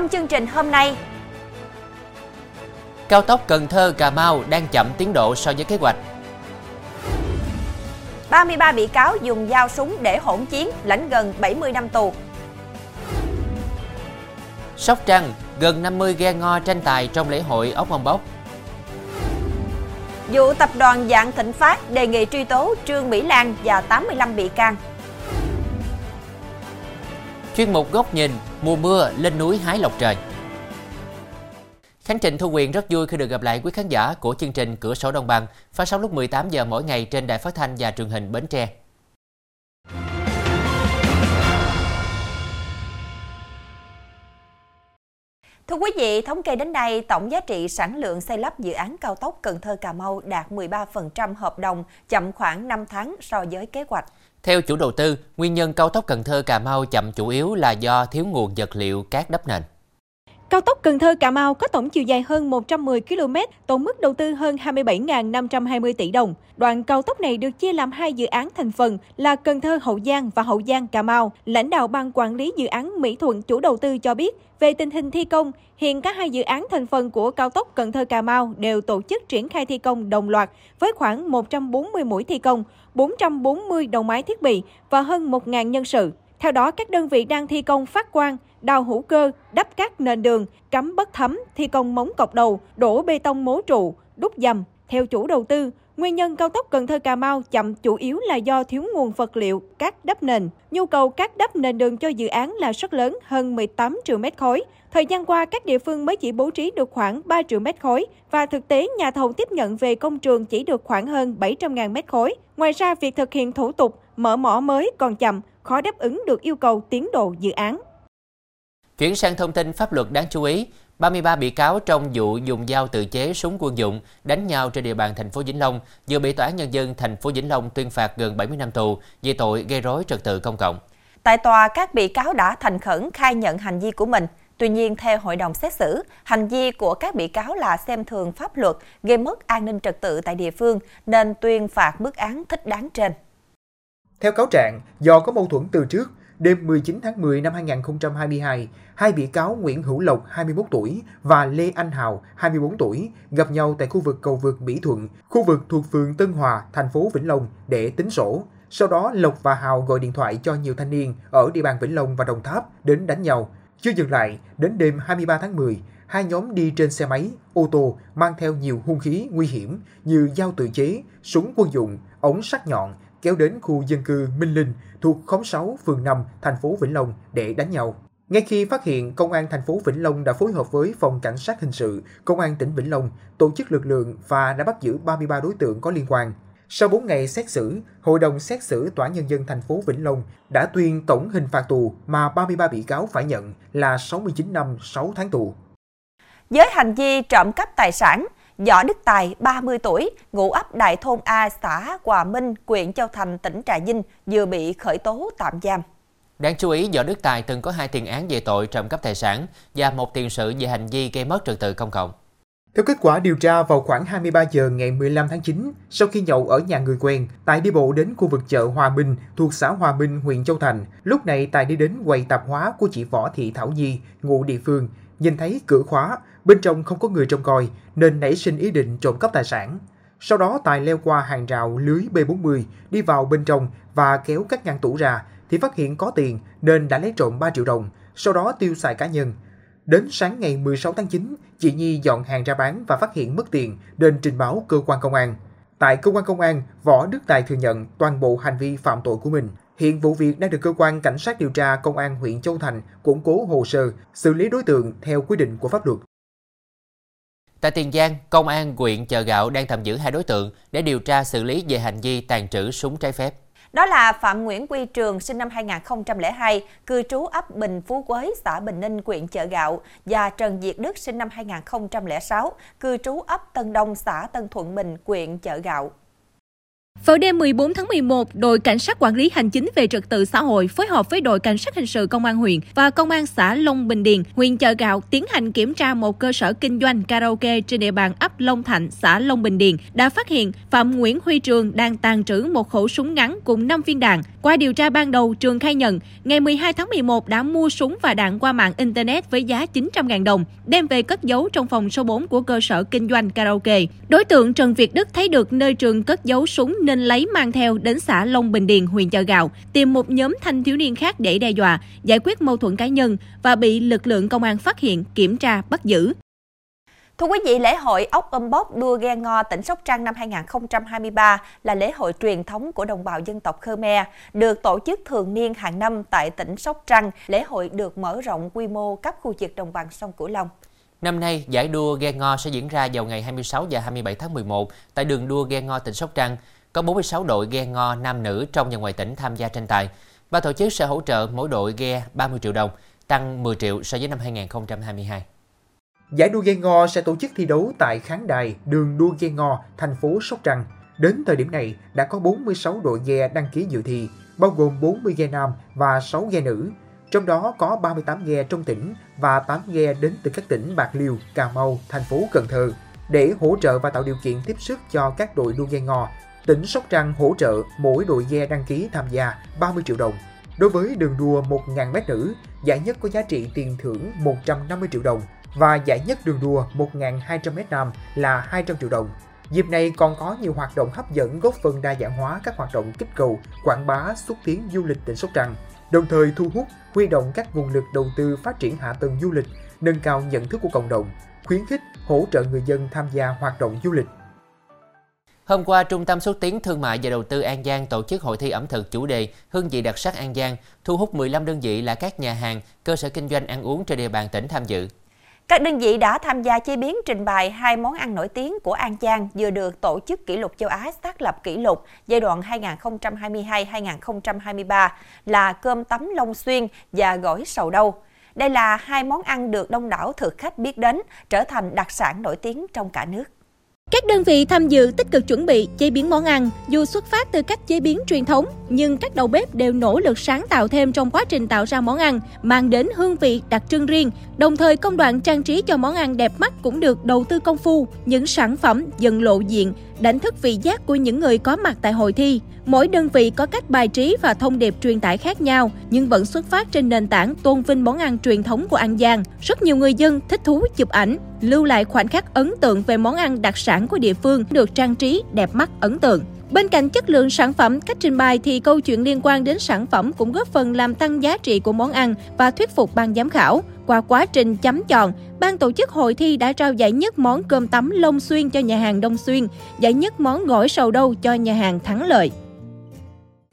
Trong chương trình hôm nay, Cao tốc Cần Thơ Cà Mau đang chậm tiến độ so với kế hoạch. 33 bị cáo dùng dao súng để hỗn chiến, lãnh gần 70 năm tù. Sóc Trăng, gần 50 ghe ngo tranh tài trong lễ hội ốc mông bốc. Vụ tập đoàn Dạng Thịnh Phát đề nghị truy tố Trương Mỹ Lan và 85 bị can. Chuyên mục góc nhìn, mùa mưa lên núi hái lộc trời. Khánh trình Thu Quyền rất vui khi được gặp lại quý khán giả của chương trình Cửa sổ Đồng bằng phát sóng lúc 18 giờ mỗi ngày trên đài phát thanh và truyền hình Bến Tre. Thưa quý vị, thống kê đến nay, tổng giá trị sản lượng xây lắp dự án cao tốc Cần Thơ Cà Mau đạt 13% hợp đồng, chậm khoảng 5 tháng so với kế hoạch. Theo chủ đầu tư, nguyên nhân cao tốc Cần Thơ Cà Mau chậm chủ yếu là do thiếu nguồn vật liệu cát đắp nền. Cao tốc Cần Thơ Cà Mau có tổng chiều dài hơn 110 km, tổng mức đầu tư hơn 27.520 tỷ đồng. Đoạn cao tốc này được chia làm hai dự án thành phần là Cần Thơ Hậu Giang và Hậu Giang Cà Mau. Lãnh đạo ban quản lý dự án Mỹ Thuận chủ đầu tư cho biết, về tình hình thi công, hiện cả hai dự án thành phần của cao tốc Cần Thơ Cà Mau đều tổ chức triển khai thi công đồng loạt với khoảng 140 mũi thi công, 440 đầu máy thiết bị và hơn 1.000 nhân sự. Theo đó, các đơn vị đang thi công phát quang, đào hữu cơ, đắp các nền đường, cắm bất thấm, thi công móng cọc đầu, đổ bê tông mố trụ, đúc dầm. Theo chủ đầu tư, nguyên nhân cao tốc Cần Thơ Cà Mau chậm chủ yếu là do thiếu nguồn vật liệu cát đắp nền. Nhu cầu cát đắp nền đường cho dự án là rất lớn, hơn 18 triệu mét khối. Thời gian qua, các địa phương mới chỉ bố trí được khoảng 3 triệu mét khối và thực tế nhà thầu tiếp nhận về công trường chỉ được khoảng hơn 700.000 mét khối. Ngoài ra, việc thực hiện thủ tục mở mỏ mới còn chậm, khó đáp ứng được yêu cầu tiến độ dự án. Chuyển sang thông tin pháp luật đáng chú ý, 33 bị cáo trong vụ dùng dao tự chế súng quân dụng đánh nhau trên địa bàn thành phố Vĩnh Long vừa bị tòa án nhân dân thành phố Vĩnh Long tuyên phạt gần 70 năm tù về tội gây rối trật tự công cộng. Tại tòa, các bị cáo đã thành khẩn khai nhận hành vi của mình. Tuy nhiên, theo hội đồng xét xử, hành vi của các bị cáo là xem thường pháp luật, gây mất an ninh trật tự tại địa phương, nên tuyên phạt mức án thích đáng trên. Theo cáo trạng, do có mâu thuẫn từ trước, đêm 19 tháng 10 năm 2022, hai bị cáo Nguyễn Hữu Lộc 21 tuổi và Lê Anh Hào 24 tuổi gặp nhau tại khu vực cầu vượt Mỹ Thuận, khu vực thuộc phường Tân Hòa, thành phố Vĩnh Long để tính sổ. Sau đó Lộc và Hào gọi điện thoại cho nhiều thanh niên ở địa bàn Vĩnh Long và Đồng Tháp đến đánh nhau. Chưa dừng lại, đến đêm 23 tháng 10, hai nhóm đi trên xe máy, ô tô mang theo nhiều hung khí nguy hiểm như dao tự chế, súng quân dụng, ống sắt nhọn kéo đến khu dân cư Minh Linh thuộc khóm 6, phường 5, thành phố Vĩnh Long để đánh nhau. Ngay khi phát hiện, Công an thành phố Vĩnh Long đã phối hợp với Phòng Cảnh sát Hình sự, Công an tỉnh Vĩnh Long tổ chức lực lượng và đã bắt giữ 33 đối tượng có liên quan. Sau 4 ngày xét xử, Hội đồng xét xử Tòa Nhân dân thành phố Vĩnh Long đã tuyên tổng hình phạt tù mà 33 bị cáo phải nhận là 69 năm 6 tháng tù. Với hành vi trộm cắp tài sản, Võ Đức Tài, 30 tuổi, ngụ ấp Đại Thôn A, xã Hòa Minh, huyện Châu Thành, tỉnh Trà Vinh, vừa bị khởi tố tạm giam. Đáng chú ý, Võ Đức Tài từng có hai tiền án về tội trộm cắp tài sản và một tiền sự về hành vi gây mất trật tự công cộng. Theo kết quả điều tra vào khoảng 23 giờ ngày 15 tháng 9, sau khi nhậu ở nhà người quen, Tài đi bộ đến khu vực chợ Hòa Minh thuộc xã Hòa Minh, huyện Châu Thành. Lúc này Tài đi đến quầy tạp hóa của chị Võ Thị Thảo Nhi, ngụ địa phương, nhìn thấy cửa khóa, bên trong không có người trông coi nên nảy sinh ý định trộm cắp tài sản. Sau đó Tài leo qua hàng rào lưới B40, đi vào bên trong và kéo các ngăn tủ ra thì phát hiện có tiền nên đã lấy trộm 3 triệu đồng, sau đó tiêu xài cá nhân. Đến sáng ngày 16 tháng 9, chị Nhi dọn hàng ra bán và phát hiện mất tiền nên trình báo cơ quan công an. Tại cơ quan công an, Võ Đức Tài thừa nhận toàn bộ hành vi phạm tội của mình. Hiện vụ việc đang được cơ quan cảnh sát điều tra công an huyện Châu Thành củng cố hồ sơ, xử lý đối tượng theo quy định của pháp luật. Tại Tiền Giang, Công an huyện Chợ Gạo đang tạm giữ hai đối tượng để điều tra xử lý về hành vi tàn trữ súng trái phép. Đó là Phạm Nguyễn Quy Trường, sinh năm 2002, cư trú ấp Bình Phú Quế, xã Bình Ninh, huyện Chợ Gạo, và Trần Diệt Đức, sinh năm 2006, cư trú ấp Tân Đông, xã Tân Thuận Bình, huyện Chợ Gạo. Vào đêm 14 tháng 11, đội cảnh sát quản lý hành chính về trật tự xã hội phối hợp với đội cảnh sát hình sự công an huyện và công an xã Long Bình Điền, huyện Chợ Gạo tiến hành kiểm tra một cơ sở kinh doanh karaoke trên địa bàn ấp Long Thạnh, xã Long Bình Điền, đã phát hiện Phạm Nguyễn Huy Trường đang tàn trữ một khẩu súng ngắn cùng 5 viên đạn. Qua điều tra ban đầu, Trường khai nhận ngày 12 tháng 11 đã mua súng và đạn qua mạng internet với giá 900.000 đồng, đem về cất giấu trong phòng số 4 của cơ sở kinh doanh karaoke. Đối tượng Trần Việt Đức thấy được nơi Trường cất giấu súng nên lấy mang theo đến xã Long Bình Điền, huyện Chợ Gạo, tìm một nhóm thanh thiếu niên khác để đe dọa, giải quyết mâu thuẫn cá nhân và bị lực lượng công an phát hiện, kiểm tra, bắt giữ. Thưa quý vị, lễ hội ốc âm bốc đua ghe ngò tỉnh Sóc Trăng năm 2023 là lễ hội truyền thống của đồng bào dân tộc Khmer, được tổ chức thường niên hàng năm tại tỉnh Sóc Trăng. Lễ hội được mở rộng quy mô các khu vực đồng bằng sông Cửu Long. Năm nay, giải đua ghe ngò sẽ diễn ra vào ngày 26 và 27 tháng 11 tại đường đua ghe ngò tỉnh Sóc Trăng. Có 46 đội ghe ngò nam nữ trong và ngoài tỉnh tham gia tranh tài. Ban tổ chức sẽ hỗ trợ mỗi đội ghe 30 triệu đồng, tăng 10 triệu so với năm 2022. Giải đua ghe ngò sẽ tổ chức thi đấu tại khán đài đường đua ghe ngò, thành phố Sóc Trăng. Đến thời điểm này, đã có 46 đội ghe đăng ký dự thi, bao gồm 40 ghe nam và 6 ghe nữ. Trong đó có 38 ghe trong tỉnh và 8 ghe đến từ các tỉnh Bạc Liêu, Cà Mau, thành phố Cần Thơ. Để hỗ trợ và tạo điều kiện tiếp sức cho các đội đua ghe ngò, tỉnh Sóc Trăng hỗ trợ mỗi đội ghe đăng ký tham gia 30 triệu đồng. Đối với đường đua 1.000 m nữ, giải nhất có giá trị tiền thưởng 150 triệu đồng và giải nhất đường đua 1.200 m nam là 200 triệu đồng. Dịp này còn có nhiều hoạt động hấp dẫn góp phần đa dạng hóa các hoạt động kích cầu, quảng bá, xúc tiến du lịch tỉnh Sóc Trăng, đồng thời thu hút, huy động các nguồn lực đầu tư phát triển hạ tầng du lịch, nâng cao nhận thức của cộng đồng, khuyến khích, hỗ trợ người dân tham gia hoạt động du lịch. Hôm qua, Trung tâm xúc tiến thương mại và đầu tư An Giang tổ chức hội thi ẩm thực chủ đề Hương vị đặc sắc An Giang, thu hút 15 đơn vị là các nhà hàng, cơ sở kinh doanh ăn uống trên địa bàn tỉnh tham dự. Các đơn vị đã tham gia chế biến trình bày hai món ăn nổi tiếng của An Giang vừa được Tổ chức Kỷ lục châu Á xác lập kỷ lục giai đoạn 2022-2023 là cơm tấm Long Xuyên và gỏi sầu đâu. Đây là hai món ăn được đông đảo thực khách biết đến, trở thành đặc sản nổi tiếng trong cả nước. Các đơn vị tham dự tích cực chuẩn bị chế biến món ăn, dù xuất phát từ cách chế biến truyền thống, nhưng các đầu bếp đều nỗ lực sáng tạo thêm trong quá trình tạo ra món ăn, mang đến hương vị đặc trưng riêng. Đồng thời công đoạn trang trí cho món ăn đẹp mắt cũng được đầu tư công phu, những sản phẩm dần lộ diện, đánh thức vị giác của những người có mặt tại hội thi. Mỗi đơn vị có cách bài trí và thông điệp truyền tải khác nhau, nhưng vẫn xuất phát trên nền tảng tôn vinh món ăn truyền thống của An Giang. Rất nhiều người dân thích thú chụp ảnh, lưu lại khoảnh khắc ấn tượng về món ăn đặc sản của địa phương được trang trí đẹp mắt ấn tượng. Bên cạnh chất lượng sản phẩm, cách trình bày thì câu chuyện liên quan đến sản phẩm cũng góp phần làm tăng giá trị của món ăn và thuyết phục ban giám khảo. Qua quá trình chấm chọn, ban tổ chức hội thi đã trao giải nhất món cơm tấm Long Xuyên cho nhà hàng Đông Xuyên, giải nhất món gỏi sầu đâu cho nhà hàng Thắng Lợi.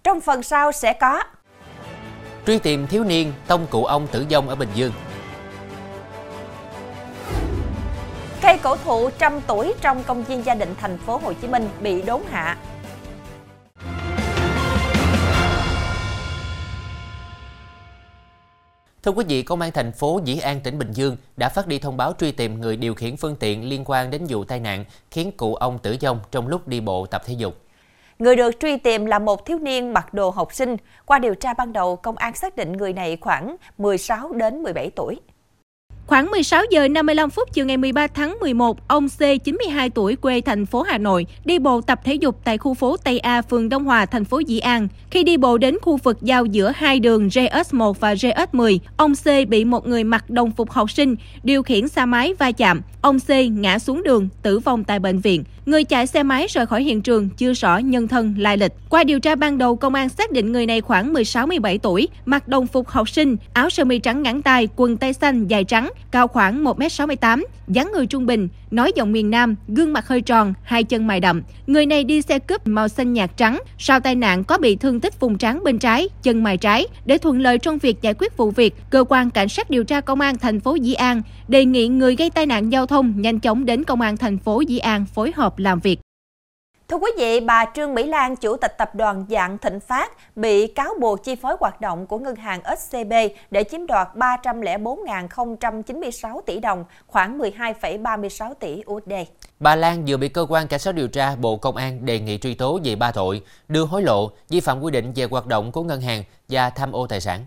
Trong phần sau sẽ có Truy tìm thiếu niên tông cụ ông tử vong ở Bình Dương. Cây cổ thụ trăm tuổi trong công viên gia định thành phố Hồ Chí Minh bị đốn hạ. Thưa quý vị, Công an thành phố Dĩ An, tỉnh Bình Dương đã phát đi thông báo truy tìm người điều khiển phương tiện liên quan đến vụ tai nạn khiến cụ ông tử vong trong lúc đi bộ tập thể dục. Người được truy tìm là một thiếu niên mặc đồ học sinh. Qua điều tra ban đầu, công an xác định người này khoảng 16 đến 17 tuổi. Khoảng 16 giờ 55 phút chiều ngày 13 tháng 11, ông C, 92 tuổi, quê thành phố Hà Nội, đi bộ tập thể dục tại khu phố Tây A, phường Đông Hòa, thành phố Dĩ An. Khi đi bộ đến khu vực giao giữa hai đường JS1 và JS10, ông C bị một người mặc đồng phục học sinh điều khiển xe máy va chạm. Ông C ngã xuống đường, tử vong tại bệnh viện. Người chạy xe máy rời khỏi hiện trường, chưa rõ nhân thân lai lịch. Qua điều tra ban đầu, công an xác định người này khoảng 16-17 tuổi, mặc đồng phục học sinh, áo sơ mi trắng ngắn tay, quần tây xanh dài trắng, cao khoảng 1m68, dáng người trung bình, nói giọng miền Nam, gương mặt hơi tròn, hai chân mày đậm. Người này đi xe cướp màu xanh nhạt trắng, sau tai nạn có bị thương tích vùng trán bên trái, chân mày trái. Để thuận lợi trong việc giải quyết vụ việc, cơ quan cảnh sát điều tra công an thành phố Dĩ An đề nghị người gây tai nạn giao thông nhanh chóng đến công an thành phố Dĩ An phối hợp làm việc. Thưa quý vị, bà Trương Mỹ Lan, chủ tịch tập đoàn Dạng Thịnh Phát, bị cáo buộc chi phối hoạt động của ngân hàng SCB để chiếm đoạt 304.096 tỷ đồng, khoảng 12,36 tỷ USD. Bà Lan vừa bị cơ quan cảnh sát điều tra Bộ Công an đề nghị truy tố về ba tội đưa hối lộ, vi phạm quy định về hoạt động của ngân hàng và tham ô tài sản.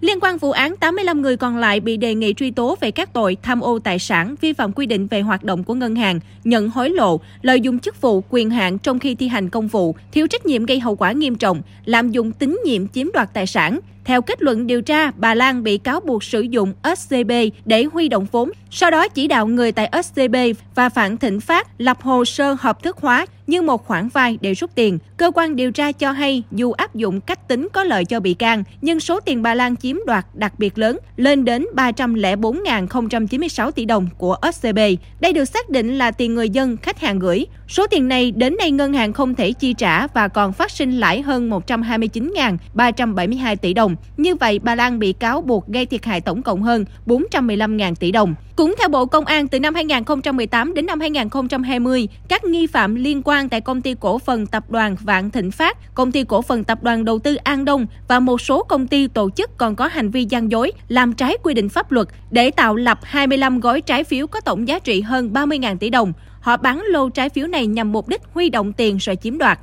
Liên quan vụ án, 85 người còn lại bị đề nghị truy tố về các tội tham ô tài sản, vi phạm quy định về hoạt động của ngân hàng, nhận hối lộ, lợi dụng chức vụ quyền hạn trong khi thi hành công vụ, thiếu trách nhiệm gây hậu quả nghiêm trọng, lạm dụng tín nhiệm chiếm đoạt tài sản, theo kết luận điều tra, bà Lan bị cáo buộc sử dụng SCB để huy động vốn, sau đó chỉ đạo người tại SCB và Phạm Thịnh Phát lập hồ sơ hợp thức hóa như một khoản vay để rút tiền. Cơ quan điều tra cho hay dù áp dụng cách tính có lợi cho bị can, nhưng số tiền bà Lan chiếm đoạt đặc biệt lớn, lên đến 304.096 tỷ đồng của SCB. Đây được xác định là tiền người dân, khách hàng gửi. Số tiền này đến nay ngân hàng không thể chi trả và còn phát sinh lãi hơn 129.372 tỷ đồng. Như vậy, bà Lan bị cáo buộc gây thiệt hại tổng cộng hơn 415.000 tỷ đồng. Cũng theo Bộ Công an, từ năm 2018 đến năm 2020, các nghi phạm liên quan tại công ty cổ phần tập đoàn Vạn Thịnh Phát, công ty cổ phần tập đoàn đầu tư An Đông và một số công ty tổ chức còn có hành vi gian dối, làm trái quy định pháp luật để tạo lập 25 gói trái phiếu có tổng giá trị hơn 30.000 tỷ đồng. Họ bán lô trái phiếu này nhằm mục đích huy động tiền rồi chiếm đoạt.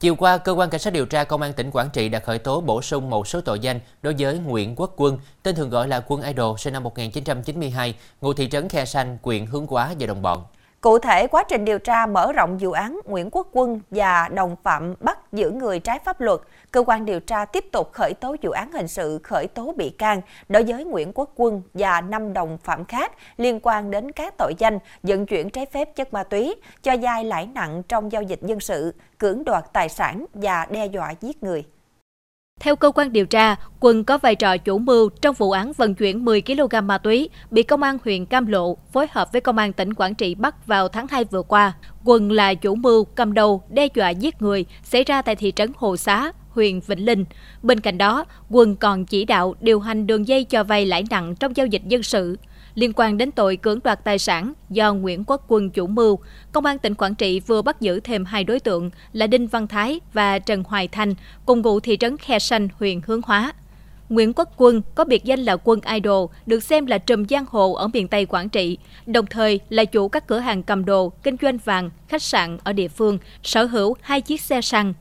Chiều qua, Cơ quan Cảnh sát điều tra Công an tỉnh Quảng Trị đã khởi tố bổ sung một số tội danh đối với Nguyễn Quốc Quân, tên thường gọi là Quân Idol, sinh năm 1992, ngụ thị trấn Khe Sanh, huyện Hướng Hóa và đồng bọn. Cụ thể, quá trình điều tra mở rộng vụ án Nguyễn Quốc Quân và đồng phạm bắt giữ người trái pháp luật, cơ quan điều tra tiếp tục khởi tố vụ án hình sự khởi tố bị can đối với Nguyễn Quốc Quân và năm đồng phạm khác liên quan đến các tội danh vận chuyển trái phép chất ma túy, cho vay lãi nặng trong giao dịch dân sự, cưỡng đoạt tài sản và đe dọa giết người. Theo cơ quan điều tra, Quân có vai trò chủ mưu trong vụ án vận chuyển 10 kg ma túy, bị công an huyện Cam Lộ phối hợp với công an tỉnh Quảng Trị bắt vào tháng 2 vừa qua. Quân là chủ mưu cầm đầu đe dọa giết người xảy ra tại thị trấn Hồ Xá, huyện Vĩnh Linh. Bên cạnh đó, Quân còn chỉ đạo điều hành đường dây cho vay lãi nặng trong giao dịch dân sự liên quan đến tội cưỡng đoạt tài sản do Nguyễn Quốc Quân chủ mưu, Công an tỉnh Quảng Trị vừa bắt giữ thêm hai đối tượng là Đinh Văn Thái và Trần Hoài Thanh, cùng ngụ thị trấn Khe Sanh, huyện Hướng Hóa. Nguyễn Quốc Quân có biệt danh là Quân Idol, được xem là trùm giang hồ ở miền Tây Quảng Trị, đồng thời là chủ các cửa hàng cầm đồ, kinh doanh vàng, khách sạn ở địa phương, sở hữu hai chiếc xe xăng,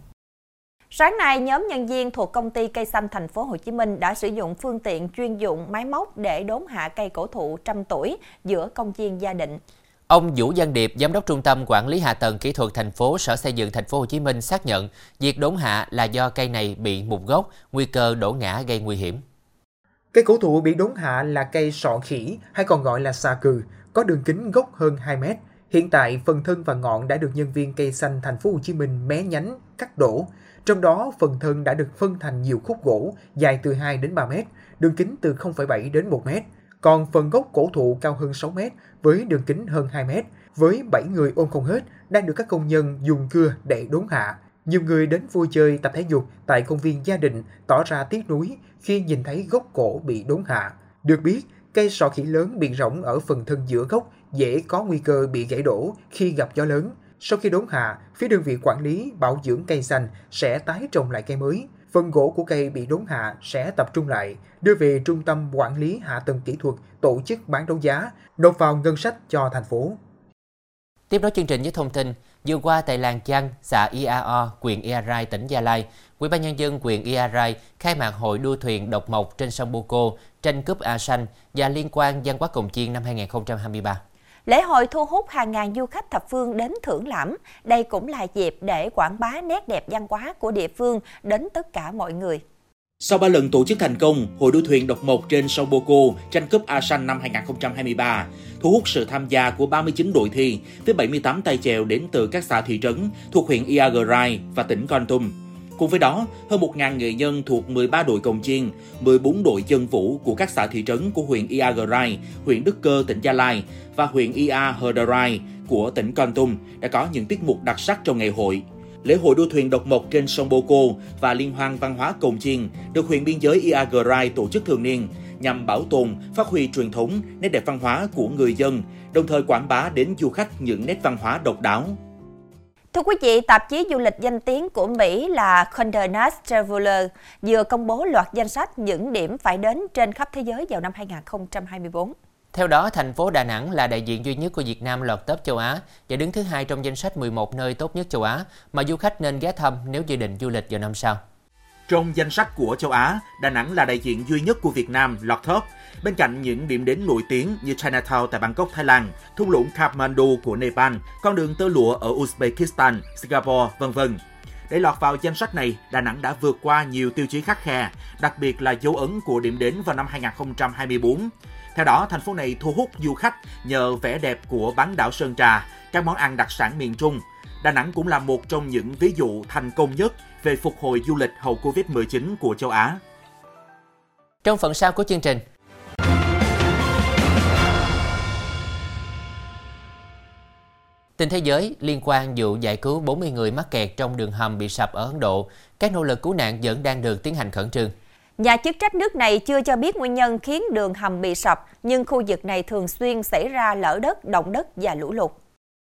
Sáng nay, nhóm nhân viên thuộc công ty cây xanh thành phố Hồ Chí Minh đã sử dụng phương tiện chuyên dụng máy móc để đốn hạ cây cổ thụ trăm tuổi giữa công viên Gia Định. Ông Vũ Văn Điệp, giám đốc trung tâm quản lý hạ tầng kỹ thuật thành phố Sở Xây dựng thành phố Hồ Chí Minh xác nhận việc đốn hạ là do cây này bị mục gốc, nguy cơ đổ ngã gây nguy hiểm. Cây cổ thụ bị đốn hạ là cây sọ khỉ hay còn gọi là xà cừ, có đường kính gốc hơn 2 mét. Hiện tại, phần thân và ngọn đã được nhân viên cây xanh thành phố Hồ Chí Minh mé nhánh, cắt đổ. Trong đó, phần thân đã được phân thành nhiều khúc gỗ dài từ 2 đến 3 mét, đường kính từ 0,7 đến 1 mét. Còn phần gốc cổ thụ cao hơn 6 mét với đường kính hơn 2 mét, với 7 người ôm không hết, đang được các công nhân dùng cưa để đốn hạ. Nhiều người đến vui chơi tập thể dục tại công viên gia đình tỏ ra tiếc nuối khi nhìn thấy gốc cổ bị đốn hạ. Được biết, cây sọ khỉ lớn bị rỗng ở phần thân giữa gốc dễ có nguy cơ bị gãy đổ khi gặp gió lớn. Sau khi đốn hạ, phía đơn vị quản lý bảo dưỡng cây xanh sẽ tái trồng lại cây mới. Phần gỗ của cây bị đốn hạ sẽ tập trung lại, đưa về trung tâm quản lý hạ tầng kỹ thuật tổ chức bán đấu giá, nộp vào ngân sách cho thành phố. Tiếp nối chương trình với thông tin, vừa qua tại làng Chăn, xã IAO, huyện Iarai, tỉnh Gia Lai, Ủy ban nhân dân huyện Iarai khai mạc hội đua thuyền độc mộc trên sông Buco, tranh cúp A Xanh và liên quan văn hóa cồng chiên năm 2023. Lễ hội thu hút hàng ngàn du khách thập phương đến thưởng lãm. Đây cũng là dịp để quảng bá nét đẹp văn hóa của địa phương đến tất cả mọi người. Sau 3 lần tổ chức thành công, Hội đua thuyền độc mộc trên sông Boco tranh cúp ASEAN năm 2023 thu hút sự tham gia của 39 đội thi với 78 tay chèo đến từ các xã thị trấn thuộc huyện Iagrai và tỉnh Con Tum. Cùng với đó, hơn 1.000 nghệ nhân thuộc 13 đội cồng chiên, 14 đội chân vũ của các xã thị trấn của huyện Iagrai, huyện Đức Cơ, tỉnh Gia Lai và huyện Ia Hờderai của tỉnh Con Tum đã có những tiết mục đặc sắc trong ngày hội. Lễ hội đua thuyền độc mộc trên sông Boko và Liên hoan văn hóa cồng chiên được huyện biên giới Iagrai tổ chức thường niên nhằm bảo tồn, phát huy truyền thống, nét đẹp văn hóa của người dân, đồng thời quảng bá đến du khách những nét văn hóa độc đáo. Thưa quý vị, tạp chí du lịch danh tiếng của Mỹ là Condé Nast Traveler vừa công bố loạt danh sách những điểm phải đến trên khắp thế giới vào năm 2024. Theo đó, thành phố Đà Nẵng là đại diện duy nhất của Việt Nam lọt top châu Á và đứng thứ hai trong danh sách 11 nơi tốt nhất châu Á mà du khách nên ghé thăm nếu dự định du lịch vào năm sau. Trong danh sách của châu Á, Đà Nẵng là đại diện duy nhất của Việt Nam lọt top Bên cạnh những điểm đến nổi tiếng như Chinatown tại Bangkok, Thái Lan, thung lũng Kathmandu của Nepal, con đường tơ lụa ở Uzbekistan, Singapore, vân vân. Để lọt vào danh sách này, Đà Nẵng đã vượt qua nhiều tiêu chí khắc khe, đặc biệt là dấu ấn của điểm đến vào năm 2024. Theo đó, thành phố này thu hút du khách nhờ vẻ đẹp của bán đảo Sơn Trà, các món ăn đặc sản miền Trung. Đà Nẵng cũng là một trong những ví dụ thành công nhất về phục hồi du lịch hậu Covid-19 của châu Á. Trong phần sau của chương trình, Tin thế giới liên quan vụ giải cứu 40 người mắc kẹt trong đường hầm bị sập ở Ấn Độ, các nỗ lực cứu nạn vẫn đang được tiến hành khẩn trương. Nhà chức trách nước này chưa cho biết nguyên nhân khiến đường hầm bị sập, nhưng khu vực này thường xuyên xảy ra lở đất, động đất và lũ lụt.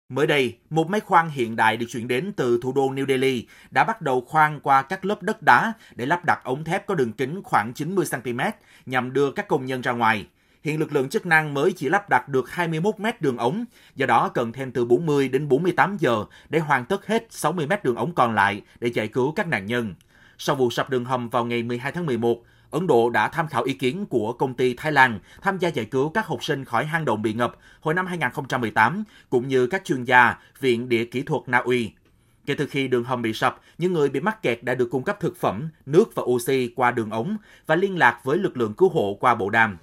Mới đây, một máy khoan hiện đại được chuyển đến từ thủ đô New Delhi đã bắt đầu khoan qua các lớp đất đá để lắp đặt ống thép có đường kính khoảng 90cm nhằm đưa các công nhân ra ngoài. Hiện lực lượng chức năng mới chỉ lắp đặt được 21 mét đường ống, do đó cần thêm từ 40 đến 48 giờ để hoàn tất hết 60 mét đường ống còn lại để giải cứu các nạn nhân. Sau vụ sập đường hầm vào ngày 12 tháng 11, Ấn Độ đã tham khảo ý kiến của công ty Thái Lan tham gia giải cứu các học sinh khỏi hang động bị ngập hồi năm 2018, cũng như các chuyên gia Viện Địa Kỹ thuật Na Uy. Kể từ khi đường hầm bị sập, những người bị mắc kẹt đã được cung cấp thực phẩm, nước và oxy qua đường ống và liên lạc với lực lượng cứu hộ qua bộ đàm.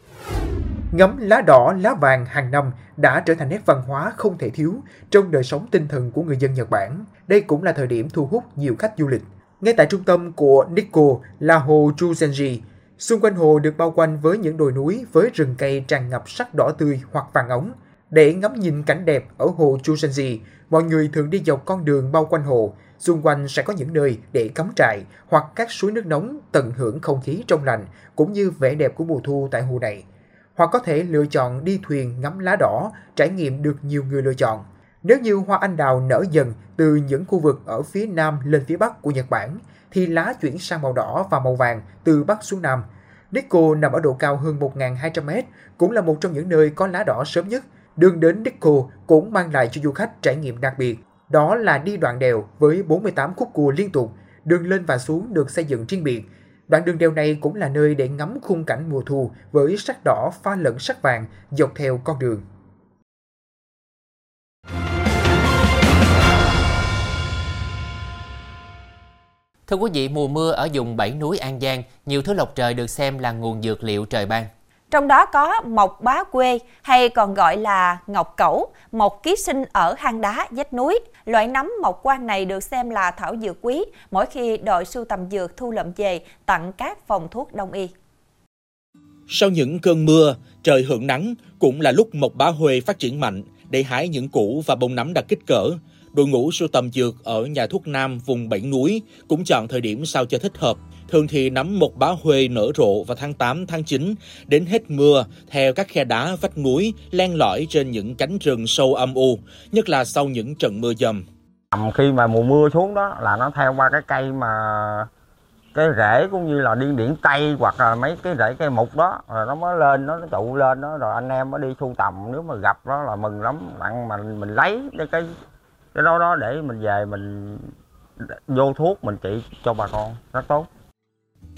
Ngắm lá đỏ, lá vàng hàng năm đã trở thành nét văn hóa không thể thiếu trong đời sống tinh thần của người dân Nhật Bản. Đây cũng là thời điểm thu hút nhiều khách du lịch. Ngay tại trung tâm của Nikko là hồ Chuzenji, Xung quanh hồ được bao quanh với những đồi núi với rừng cây tràn ngập sắc đỏ tươi hoặc vàng ống. Để ngắm nhìn cảnh đẹp ở hồ Chusenji, mọi người thường đi dọc con đường bao quanh hồ. Xung quanh sẽ có những nơi để cắm trại hoặc các suối nước nóng tận hưởng không khí trong lành cũng như vẻ đẹp của mùa thu tại hồ này. Hoặc có thể lựa chọn đi thuyền ngắm lá đỏ, trải nghiệm được nhiều người lựa chọn. Nếu như hoa anh đào nở dần từ những khu vực ở phía nam lên phía bắc của Nhật Bản, thì lá chuyển sang màu đỏ và màu vàng từ bắc xuống nam. Nikko nằm ở độ cao hơn 1.200m, cũng là một trong những nơi có lá đỏ sớm nhất. Đường đến Nikko cũng mang lại cho du khách trải nghiệm đặc biệt. Đó là đi đoạn đèo với 48 khúc cua liên tục, đường lên và xuống được xây dựng riêng biệt. Đoạn đường đèo này cũng là nơi để ngắm khung cảnh mùa thu với sắc đỏ pha lẫn sắc vàng dọc theo con đường. Thưa quý vị, mùa mưa ở vùng bảy núi An Giang, nhiều thứ lộc trời được xem là nguồn dược liệu trời ban. Trong đó có mộc bá quê hay còn gọi là ngọc cẩu, một ký sinh ở hang đá, vách núi. Loại nấm mộc quan này được xem là thảo dược quý mỗi khi đội sưu tầm dược thu lượm về tặng các phòng thuốc đông y. Sau những cơn mưa, trời hưởng nắng cũng là lúc mộc bá huê phát triển mạnh để hái những củ và bông nấm đặc kích cỡ đội ngũ sưu tầm dược ở nhà thuốc Nam vùng Bảy Núi cũng chọn thời điểm sao cho thích hợp. Thường thì nấm một bá huê nở rộ vào tháng 8, tháng 9, đến hết mưa theo các khe đá vách núi len lỏi trên những cánh rừng sâu âm u, nhất là sau những trận mưa dầm. Khi mà mùa mưa xuống đó là nó theo qua cái cây mà cái rễ cũng như là điên điển tây hoặc là mấy cái rễ cây mục đó rồi nó mới lên nó, nó trụ lên đó rồi anh em mới đi thu tầm. Nếu mà gặp đó là mừng lắm bạn mà mình lấy cái cái cái đó đó để mình về mình vô thuốc mình trị cho bà con rất tốt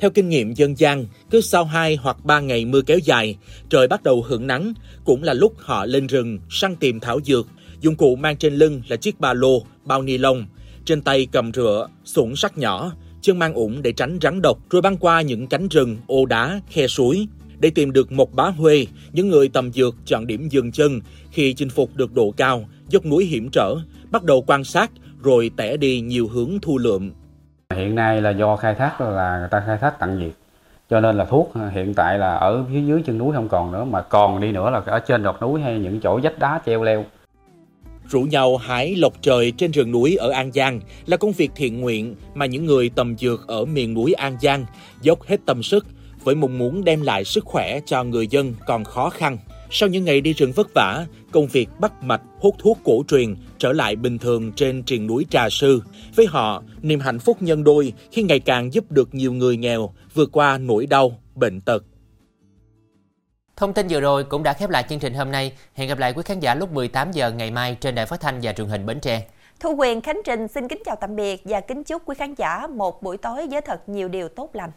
theo kinh nghiệm dân gian, cứ sau 2 hoặc 3 ngày mưa kéo dài, trời bắt đầu hưởng nắng, cũng là lúc họ lên rừng săn tìm thảo dược. Dụng cụ mang trên lưng là chiếc ba lô, bao ni lông, trên tay cầm rửa, sủng sắt nhỏ, chân mang ủng để tránh rắn độc, rồi băng qua những cánh rừng, ô đá, khe suối. Để tìm được một bá huê, những người tầm dược chọn điểm dừng chân khi chinh phục được độ cao, dốc núi hiểm trở, bắt đầu quan sát rồi tẻ đi nhiều hướng thu lượm. Hiện nay là do khai thác là người ta khai thác tận diệt. Cho nên là thuốc à, hiện tại là ở phía dưới chân núi không còn nữa, mà còn đi nữa là ở trên đọt núi hay những chỗ vách đá treo leo. Rủ nhau hái lộc trời trên rừng núi ở An Giang là công việc thiện nguyện mà những người tầm dược ở miền núi An Giang dốc hết tâm sức với mong muốn đem lại sức khỏe cho người dân còn khó khăn. Sau những ngày đi rừng vất vả, công việc bắt mạch hút thuốc cổ truyền trở lại bình thường trên triền núi Trà Sư. Với họ, niềm hạnh phúc nhân đôi khi ngày càng giúp được nhiều người nghèo vượt qua nỗi đau, bệnh tật. Thông tin vừa rồi cũng đã khép lại chương trình hôm nay. Hẹn gặp lại quý khán giả lúc 18 giờ ngày mai trên đài phát thanh và truyền hình Bến Tre. Thu Quyền Khánh Trình xin kính chào tạm biệt và kính chúc quý khán giả một buổi tối với thật nhiều điều tốt lành.